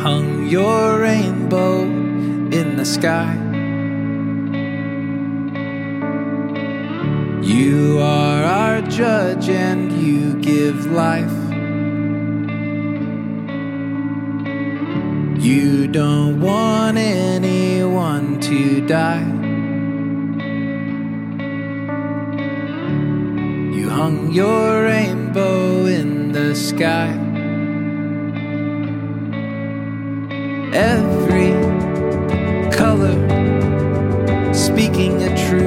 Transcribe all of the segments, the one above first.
hung your rainbow in the sky. You are our judge and you give life. You don't want anyone to die. You hung your rainbow in the sky. Speaking a true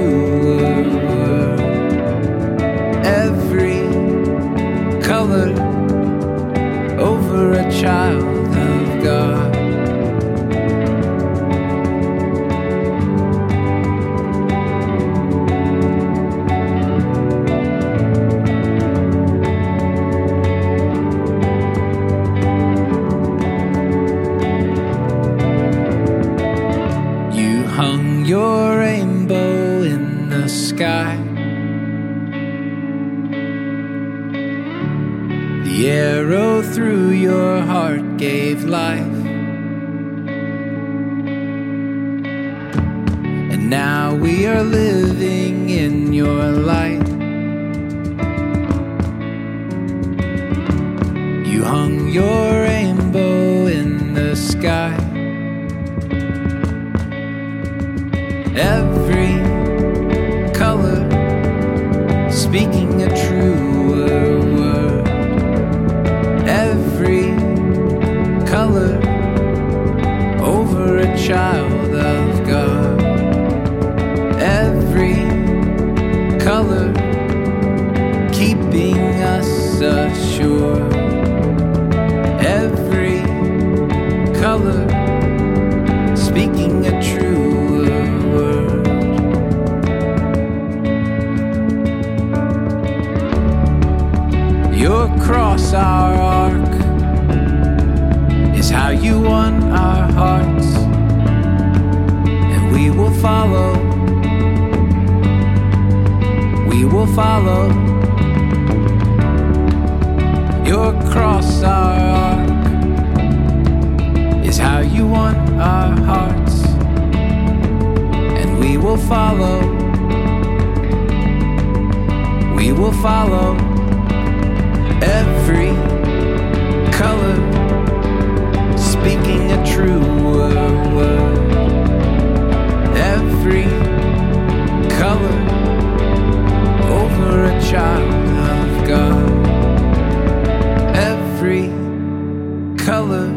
sky. The arrow through your heart gave life. And now we are living in your light. You hung your rainbow in the sky. Every speaking a truer word. Every color over a child of God. Every color keeping us assured. Every color speaking a cross, our ark, is how you won our hearts, and we will follow. We will follow. Your cross, our ark, is how you won our hearts, and we will follow. We will follow every color speaking a true word. Every color over a child of God. Every color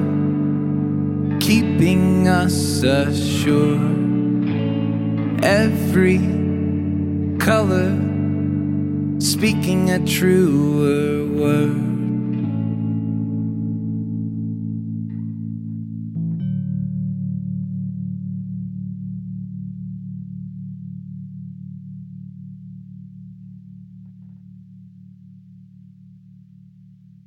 keeping us assured. Every color speaking a truer word.